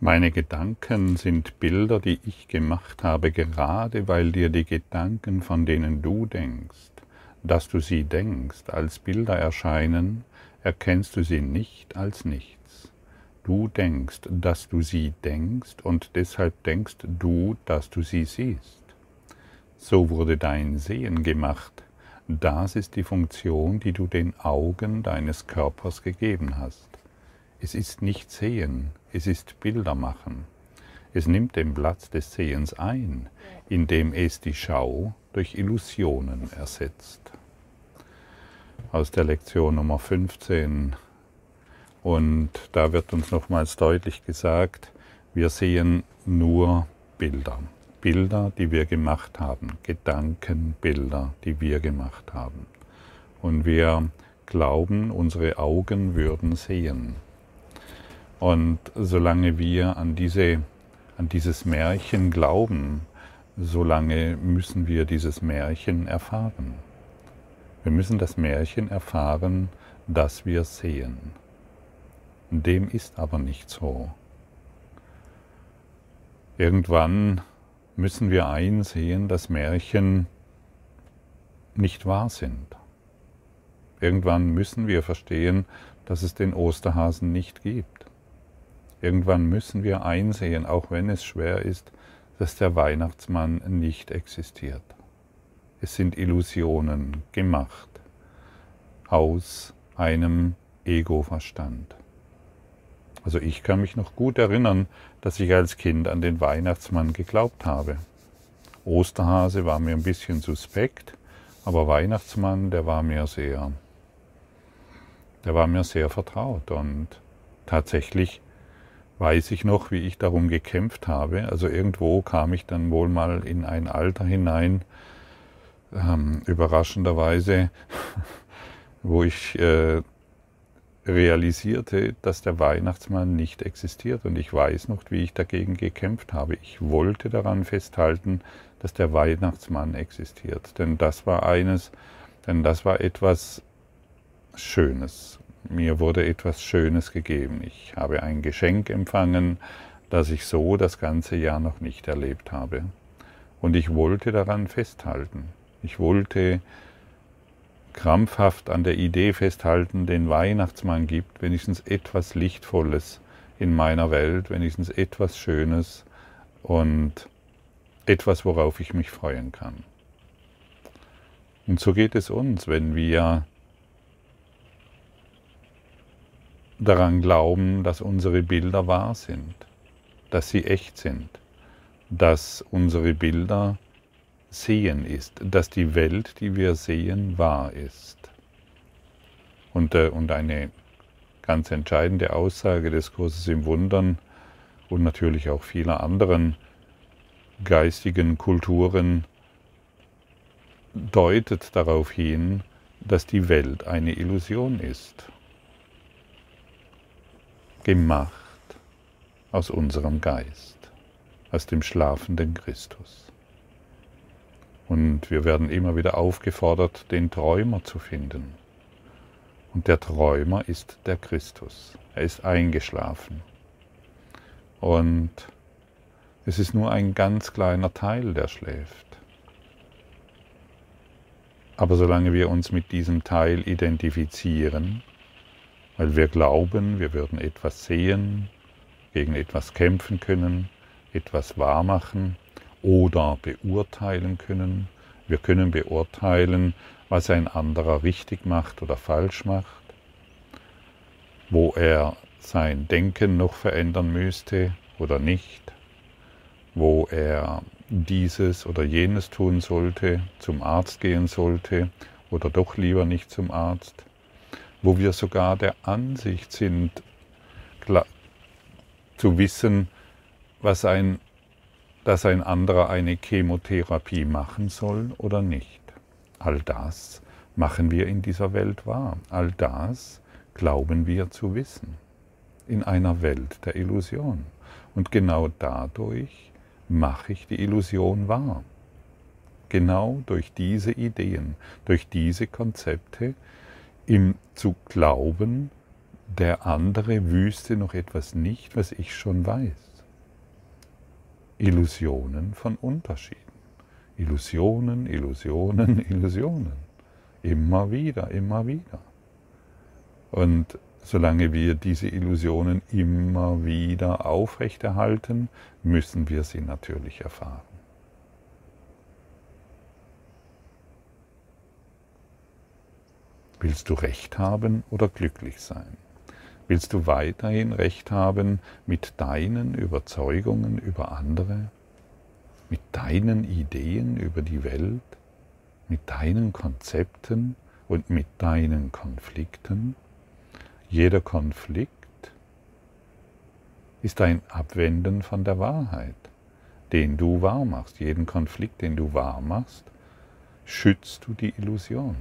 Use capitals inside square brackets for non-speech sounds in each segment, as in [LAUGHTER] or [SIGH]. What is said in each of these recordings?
Meine Gedanken sind Bilder, die ich gemacht habe, gerade weil dir die Gedanken, von denen du denkst, dass du sie denkst, als Bilder erscheinen, erkennst du sie nicht als nichts. Du denkst, dass du sie denkst und deshalb denkst du, dass du sie siehst. So wurde dein Sehen gemacht. Das ist die Funktion, die du den Augen deines Körpers gegeben hast. Es ist nicht Sehen, es ist Bilder machen. Es nimmt den Platz des Sehens ein, indem es die Schau durch Illusionen ersetzt. Aus der Lektion Nummer 15. Und da wird uns nochmals deutlich gesagt, wir sehen nur Bilder. Bilder, die wir gemacht haben. Gedankenbilder, die wir gemacht haben. Und wir glauben, unsere Augen würden sehen. Und solange wir an, diese, an dieses Märchen glauben, solange müssen wir dieses Märchen erfahren. Wir müssen das Märchen erfahren, das wir sehen. Dem ist aber nicht so. Irgendwann müssen wir einsehen, dass Märchen nicht wahr sind. Irgendwann müssen wir verstehen, dass es den Osterhasen nicht gibt. Irgendwann müssen wir einsehen, auch wenn es schwer ist, dass der Weihnachtsmann nicht existiert. Es sind Illusionen gemacht aus einem Ego-Verstand. Also ich kann mich noch gut erinnern, dass ich als Kind an den Weihnachtsmann geglaubt habe. Osterhase war mir ein bisschen suspekt, aber Weihnachtsmann, der war mir sehr, der war mir sehr vertraut und tatsächlich weiß ich noch, wie ich darum gekämpft habe. Also irgendwo kam ich dann wohl mal in ein Alter hinein, ähm, überraschenderweise, [LAUGHS] wo ich äh, realisierte, dass der Weihnachtsmann nicht existiert. Und ich weiß noch, wie ich dagegen gekämpft habe. Ich wollte daran festhalten, dass der Weihnachtsmann existiert. Denn das war eines, denn das war etwas Schönes mir wurde etwas Schönes gegeben. Ich habe ein Geschenk empfangen, das ich so das ganze Jahr noch nicht erlebt habe. Und ich wollte daran festhalten. Ich wollte krampfhaft an der Idee festhalten, den Weihnachtsmann gibt wenigstens etwas Lichtvolles in meiner Welt, wenigstens etwas Schönes und etwas, worauf ich mich freuen kann. Und so geht es uns, wenn wir daran glauben, dass unsere Bilder wahr sind, dass sie echt sind, dass unsere Bilder sehen ist, dass die Welt, die wir sehen, wahr ist. Und, äh, und eine ganz entscheidende Aussage des Kurses im Wundern und natürlich auch vieler anderen geistigen Kulturen deutet darauf hin, dass die Welt eine Illusion ist gemacht aus unserem Geist, aus dem schlafenden Christus. Und wir werden immer wieder aufgefordert, den Träumer zu finden. Und der Träumer ist der Christus. Er ist eingeschlafen. Und es ist nur ein ganz kleiner Teil, der schläft. Aber solange wir uns mit diesem Teil identifizieren, weil wir glauben, wir würden etwas sehen, gegen etwas kämpfen können, etwas wahrmachen oder beurteilen können. Wir können beurteilen, was ein anderer richtig macht oder falsch macht, wo er sein Denken noch verändern müsste oder nicht, wo er dieses oder jenes tun sollte, zum Arzt gehen sollte oder doch lieber nicht zum Arzt wo wir sogar der Ansicht sind, zu wissen, was ein, dass ein anderer eine Chemotherapie machen soll oder nicht. All das machen wir in dieser Welt wahr. All das glauben wir zu wissen. In einer Welt der Illusion. Und genau dadurch mache ich die Illusion wahr. Genau durch diese Ideen, durch diese Konzepte, ihm zu glauben, der andere wüsste noch etwas nicht, was ich schon weiß. Illusionen von Unterschieden. Illusionen, Illusionen, [LAUGHS] Illusionen. Immer wieder, immer wieder. Und solange wir diese Illusionen immer wieder aufrechterhalten, müssen wir sie natürlich erfahren. Willst du Recht haben oder glücklich sein? Willst du weiterhin Recht haben mit deinen Überzeugungen über andere, mit deinen Ideen über die Welt, mit deinen Konzepten und mit deinen Konflikten? Jeder Konflikt ist ein Abwenden von der Wahrheit, den du wahr machst. Jeden Konflikt, den du wahr machst, schützt du die Illusion.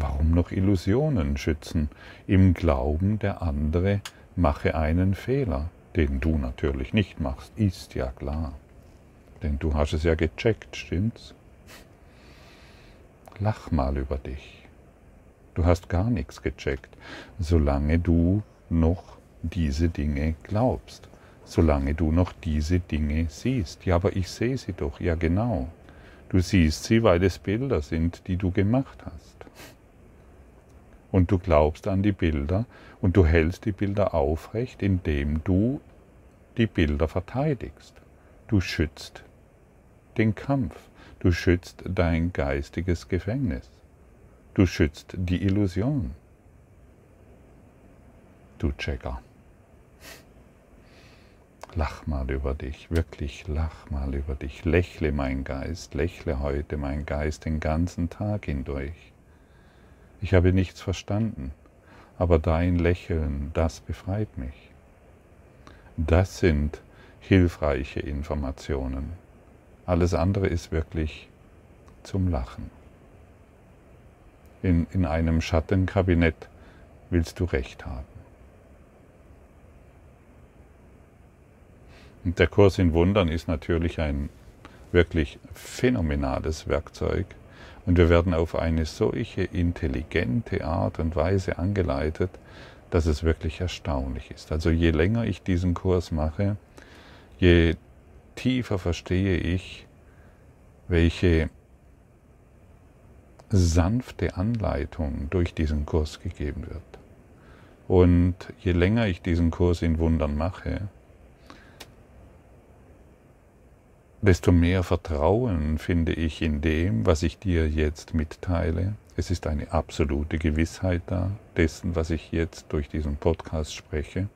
Warum noch Illusionen schützen? Im Glauben, der andere mache einen Fehler, den du natürlich nicht machst, ist ja klar. Denn du hast es ja gecheckt, stimmt's? Lach mal über dich. Du hast gar nichts gecheckt, solange du noch diese Dinge glaubst, solange du noch diese Dinge siehst. Ja, aber ich sehe sie doch, ja genau. Du siehst sie, weil es Bilder sind, die du gemacht hast und du glaubst an die Bilder und du hältst die Bilder aufrecht, indem du die Bilder verteidigst. Du schützt den Kampf, du schützt dein geistiges Gefängnis, du schützt die Illusion. Du Checker. Lach mal über dich, wirklich lach mal über dich. Lächle mein Geist, lächle heute mein Geist den ganzen Tag hindurch. Ich habe nichts verstanden, aber dein Lächeln, das befreit mich. Das sind hilfreiche Informationen. Alles andere ist wirklich zum Lachen. In, in einem Schattenkabinett willst du Recht haben. Und der Kurs in Wundern ist natürlich ein wirklich phänomenales Werkzeug, und wir werden auf eine solche intelligente Art und Weise angeleitet, dass es wirklich erstaunlich ist. Also je länger ich diesen Kurs mache, je tiefer verstehe ich, welche sanfte Anleitung durch diesen Kurs gegeben wird. Und je länger ich diesen Kurs in Wundern mache, desto mehr Vertrauen finde ich in dem, was ich dir jetzt mitteile. Es ist eine absolute Gewissheit da, dessen, was ich jetzt durch diesen Podcast spreche.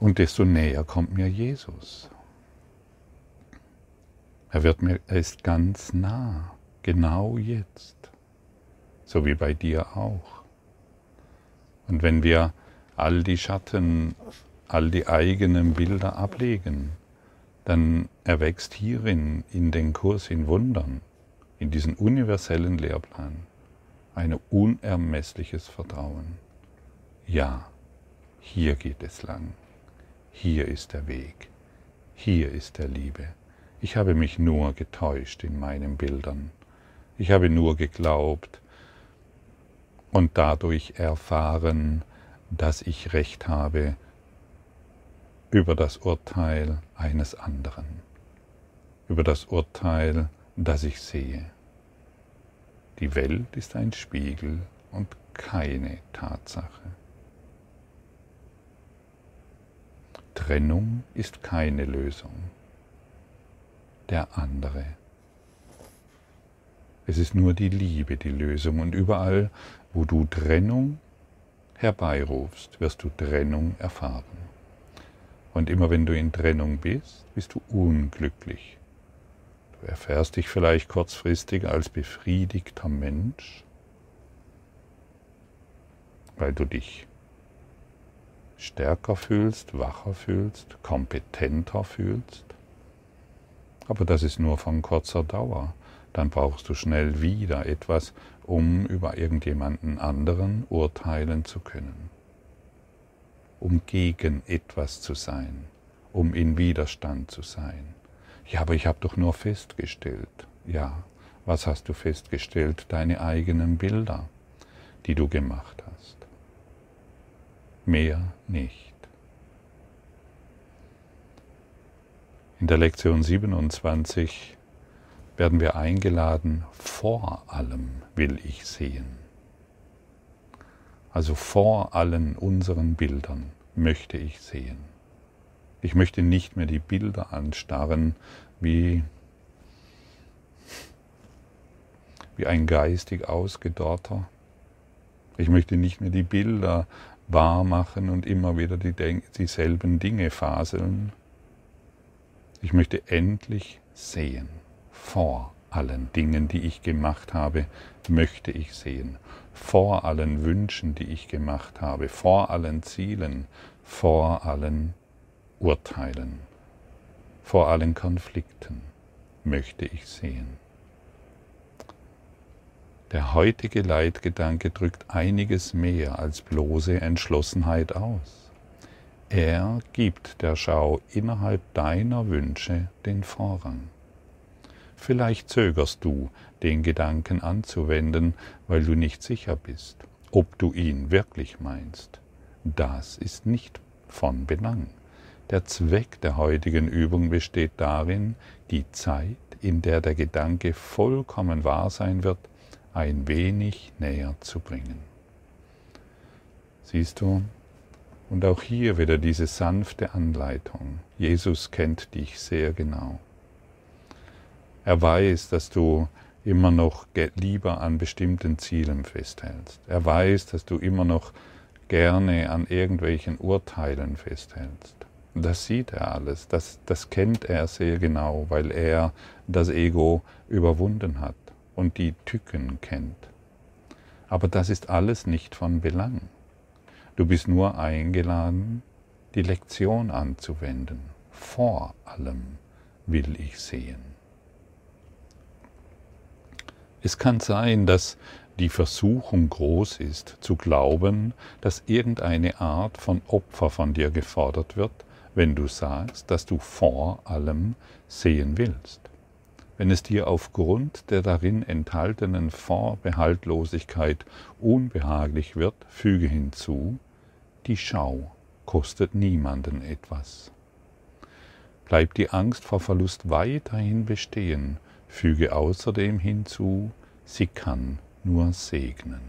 Und desto näher kommt mir Jesus. Er wird mir, er ist ganz nah, genau jetzt, so wie bei dir auch. Und wenn wir all die Schatten, all die eigenen Bilder ablegen, dann erwächst hierin in den Kurs in Wundern, in diesen universellen Lehrplan, ein unermessliches Vertrauen. Ja, hier geht es lang, hier ist der Weg, hier ist der Liebe. Ich habe mich nur getäuscht in meinen Bildern. Ich habe nur geglaubt und dadurch erfahren, dass ich recht habe, über das Urteil eines anderen, über das Urteil, das ich sehe. Die Welt ist ein Spiegel und keine Tatsache. Trennung ist keine Lösung. Der andere. Es ist nur die Liebe die Lösung und überall, wo du Trennung herbeirufst, wirst du Trennung erfahren. Und immer wenn du in Trennung bist, bist du unglücklich. Du erfährst dich vielleicht kurzfristig als befriedigter Mensch, weil du dich stärker fühlst, wacher fühlst, kompetenter fühlst. Aber das ist nur von kurzer Dauer. Dann brauchst du schnell wieder etwas, um über irgendjemanden anderen urteilen zu können um gegen etwas zu sein, um in Widerstand zu sein. Ja, aber ich habe doch nur festgestellt. Ja, was hast du festgestellt? Deine eigenen Bilder. die du gemacht hast. Mehr nicht. In der Lektion 27 werden wir eingeladen, vor allem will ich sehen. Also vor allen unseren Bildern möchte ich sehen. Ich möchte nicht mehr die Bilder anstarren wie, wie ein geistig ausgedorrter. Ich möchte nicht mehr die Bilder wahr machen und immer wieder die, dieselben Dinge faseln. Ich möchte endlich sehen vor allen Dingen, die ich gemacht habe, möchte ich sehen. Vor allen Wünschen, die ich gemacht habe, vor allen Zielen, vor allen Urteilen, vor allen Konflikten möchte ich sehen. Der heutige Leitgedanke drückt einiges mehr als bloße Entschlossenheit aus. Er gibt der Schau innerhalb deiner Wünsche den Vorrang. Vielleicht zögerst du, den Gedanken anzuwenden, weil du nicht sicher bist, ob du ihn wirklich meinst. Das ist nicht von Belang. Der Zweck der heutigen Übung besteht darin, die Zeit, in der der Gedanke vollkommen wahr sein wird, ein wenig näher zu bringen. Siehst du? Und auch hier wieder diese sanfte Anleitung. Jesus kennt dich sehr genau. Er weiß, dass du immer noch lieber an bestimmten Zielen festhältst. Er weiß, dass du immer noch gerne an irgendwelchen Urteilen festhältst. Das sieht er alles, das, das kennt er sehr genau, weil er das Ego überwunden hat und die Tücken kennt. Aber das ist alles nicht von Belang. Du bist nur eingeladen, die Lektion anzuwenden. Vor allem will ich sehen. Es kann sein, dass die Versuchung groß ist, zu glauben, dass irgendeine Art von Opfer von dir gefordert wird, wenn du sagst, dass du vor allem sehen willst. Wenn es dir aufgrund der darin enthaltenen Vorbehaltlosigkeit unbehaglich wird, füge hinzu, die Schau kostet niemanden etwas. Bleibt die Angst vor Verlust weiterhin bestehen, Füge außerdem hinzu, sie kann nur segnen.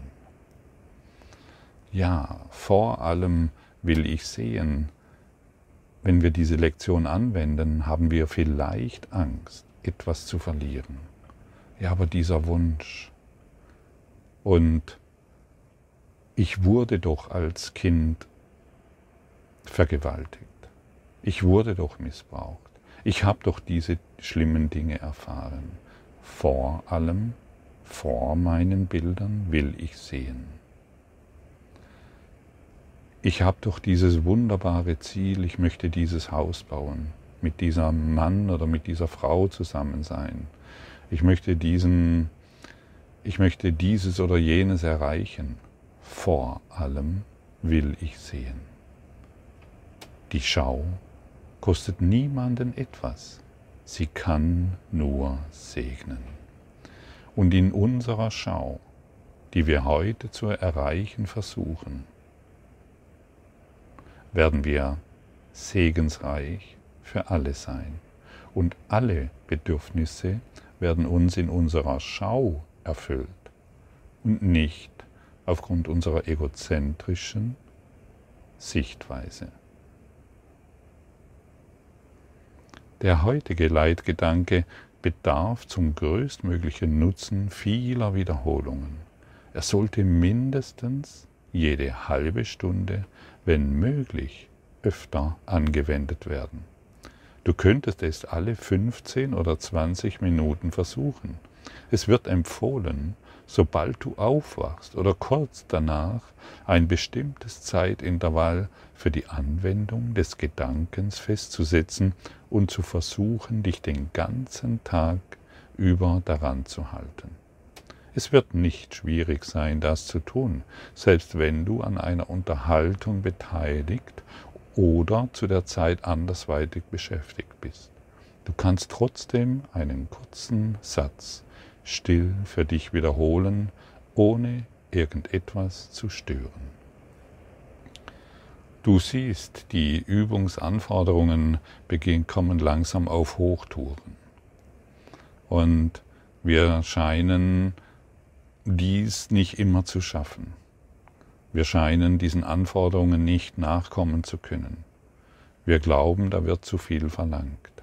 Ja, vor allem will ich sehen, wenn wir diese Lektion anwenden, haben wir vielleicht Angst, etwas zu verlieren. Ja, aber dieser Wunsch. Und ich wurde doch als Kind vergewaltigt. Ich wurde doch missbraucht. Ich habe doch diese schlimmen Dinge erfahren. Vor allem, vor meinen Bildern will ich sehen. Ich habe doch dieses wunderbare Ziel, ich möchte dieses Haus bauen, mit diesem Mann oder mit dieser Frau zusammen sein. Ich möchte diesen, ich möchte dieses oder jenes erreichen. Vor allem will ich sehen. Die Schau kostet niemanden etwas. Sie kann nur segnen. Und in unserer Schau, die wir heute zu erreichen versuchen, werden wir segensreich für alle sein. Und alle Bedürfnisse werden uns in unserer Schau erfüllt und nicht aufgrund unserer egozentrischen Sichtweise. Der heutige Leitgedanke bedarf zum größtmöglichen Nutzen vieler Wiederholungen. Er sollte mindestens jede halbe Stunde, wenn möglich, öfter angewendet werden. Du könntest es alle 15 oder 20 Minuten versuchen. Es wird empfohlen, sobald du aufwachst oder kurz danach ein bestimmtes Zeitintervall für die Anwendung des Gedankens festzusetzen und zu versuchen, dich den ganzen Tag über daran zu halten. Es wird nicht schwierig sein, das zu tun, selbst wenn du an einer Unterhaltung beteiligt oder zu der Zeit andersweitig beschäftigt bist. Du kannst trotzdem einen kurzen Satz still für dich wiederholen, ohne irgendetwas zu stören. Du siehst, die Übungsanforderungen kommen langsam auf Hochtouren. Und wir scheinen dies nicht immer zu schaffen. Wir scheinen diesen Anforderungen nicht nachkommen zu können. Wir glauben, da wird zu viel verlangt.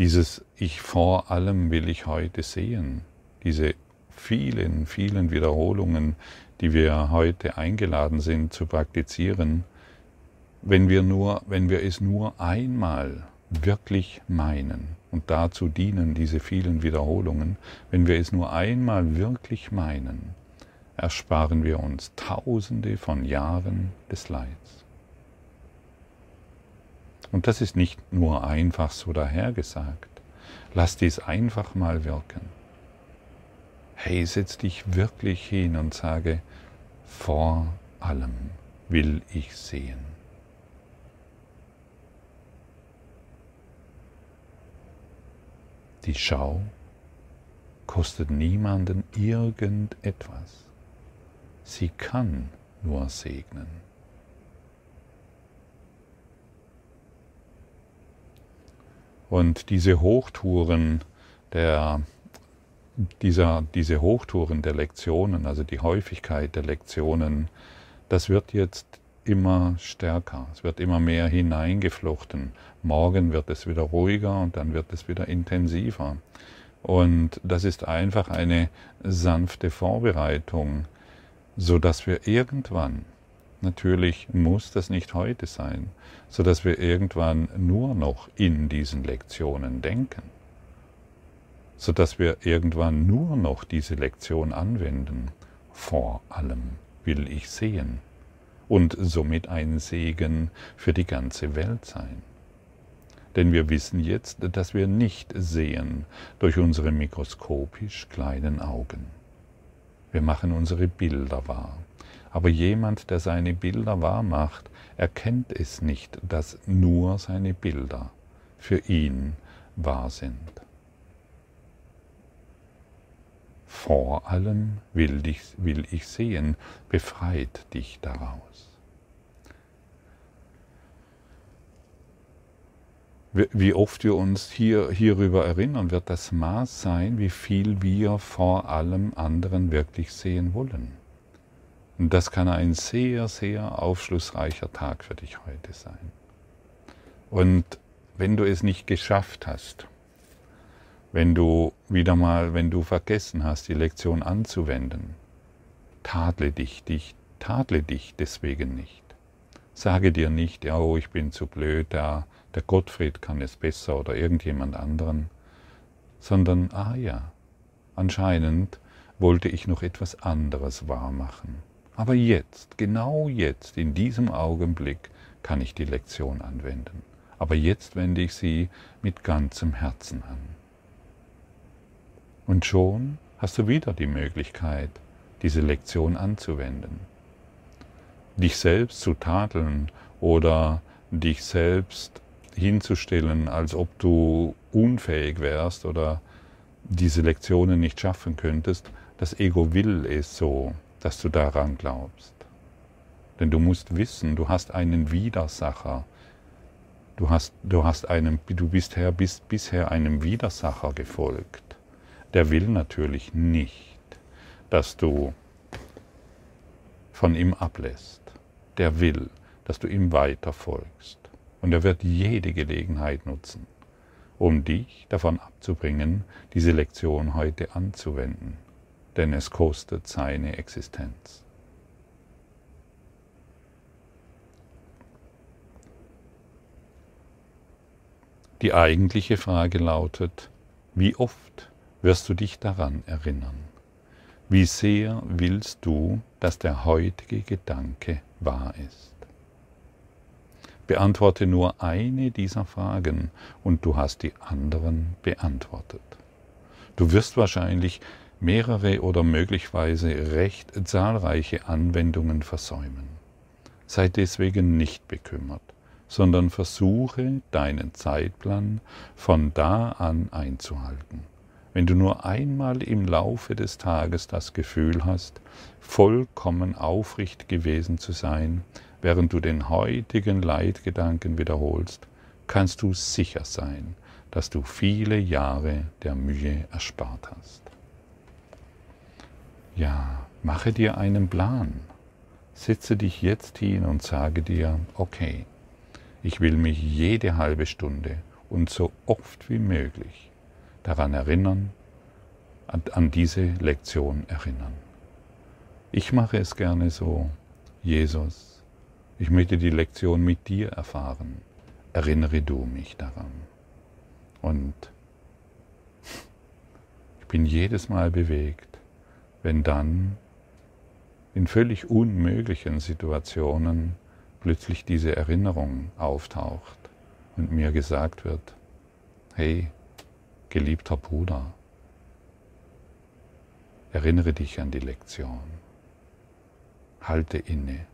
Dieses Ich vor allem will ich heute sehen, diese vielen, vielen Wiederholungen, die wir heute eingeladen sind zu praktizieren, wenn wir, nur, wenn wir es nur einmal wirklich meinen, und dazu dienen diese vielen Wiederholungen, wenn wir es nur einmal wirklich meinen, ersparen wir uns Tausende von Jahren des Leids. Und das ist nicht nur einfach so dahergesagt. Lass dies einfach mal wirken. Hey, setz dich wirklich hin und sage, vor allem will ich sehen. Die Schau kostet niemanden irgendetwas. Sie kann nur segnen. Und diese Hochtouren der dieser, diese Hochtouren der Lektionen, also die Häufigkeit der Lektionen, das wird jetzt immer stärker, es wird immer mehr hineingeflochten. Morgen wird es wieder ruhiger und dann wird es wieder intensiver. Und das ist einfach eine sanfte Vorbereitung, so dass wir irgendwann, natürlich muss das nicht heute sein, so dass wir irgendwann nur noch in diesen Lektionen denken sodass wir irgendwann nur noch diese Lektion anwenden. Vor allem will ich sehen und somit ein Segen für die ganze Welt sein. Denn wir wissen jetzt, dass wir nicht sehen durch unsere mikroskopisch kleinen Augen. Wir machen unsere Bilder wahr. Aber jemand, der seine Bilder wahr macht, erkennt es nicht, dass nur seine Bilder für ihn wahr sind. Vor allem will, dich, will ich sehen, befreit dich daraus. Wie oft wir uns hier, hierüber erinnern, wird das Maß sein, wie viel wir vor allem anderen wirklich sehen wollen. Und das kann ein sehr, sehr aufschlussreicher Tag für dich heute sein. Und wenn du es nicht geschafft hast, wenn du wieder mal, wenn du vergessen hast, die Lektion anzuwenden, tadle dich, dich, tadle dich deswegen nicht. Sage dir nicht, ja, oh, ich bin zu blöd, der, der Gottfried kann es besser oder irgendjemand anderen, sondern, ah ja, anscheinend wollte ich noch etwas anderes wahrmachen. Aber jetzt, genau jetzt, in diesem Augenblick, kann ich die Lektion anwenden. Aber jetzt wende ich sie mit ganzem Herzen an. Und schon hast du wieder die Möglichkeit, diese Lektion anzuwenden. Dich selbst zu tadeln oder dich selbst hinzustellen, als ob du unfähig wärst oder diese Lektionen nicht schaffen könntest, das Ego will es so, dass du daran glaubst. Denn du musst wissen, du hast einen Widersacher. Du, hast, du, hast einem, du bist, her, bist bisher einem Widersacher gefolgt der will natürlich nicht, dass du von ihm ablässt. Der will, dass du ihm weiter folgst. Und er wird jede Gelegenheit nutzen, um dich davon abzubringen, diese Lektion heute anzuwenden. Denn es kostet seine Existenz. Die eigentliche Frage lautet, wie oft wirst du dich daran erinnern. Wie sehr willst du, dass der heutige Gedanke wahr ist? Beantworte nur eine dieser Fragen und du hast die anderen beantwortet. Du wirst wahrscheinlich mehrere oder möglicherweise recht zahlreiche Anwendungen versäumen. Sei deswegen nicht bekümmert, sondern versuche deinen Zeitplan von da an einzuhalten wenn du nur einmal im Laufe des Tages das Gefühl hast, vollkommen aufrichtig gewesen zu sein, während du den heutigen Leitgedanken wiederholst, kannst du sicher sein, dass du viele Jahre der Mühe erspart hast. Ja, mache dir einen Plan. Setze dich jetzt hin und sage dir, okay, ich will mich jede halbe Stunde und so oft wie möglich daran erinnern, an, an diese Lektion erinnern. Ich mache es gerne so, Jesus, ich möchte die Lektion mit dir erfahren. Erinnere du mich daran. Und [LAUGHS] ich bin jedes Mal bewegt, wenn dann in völlig unmöglichen Situationen plötzlich diese Erinnerung auftaucht und mir gesagt wird, hey, geliebter Bruder, erinnere dich an die Lektion, halte inne,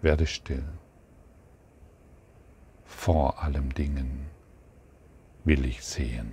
werde still. Vor allem Dingen will ich sehen.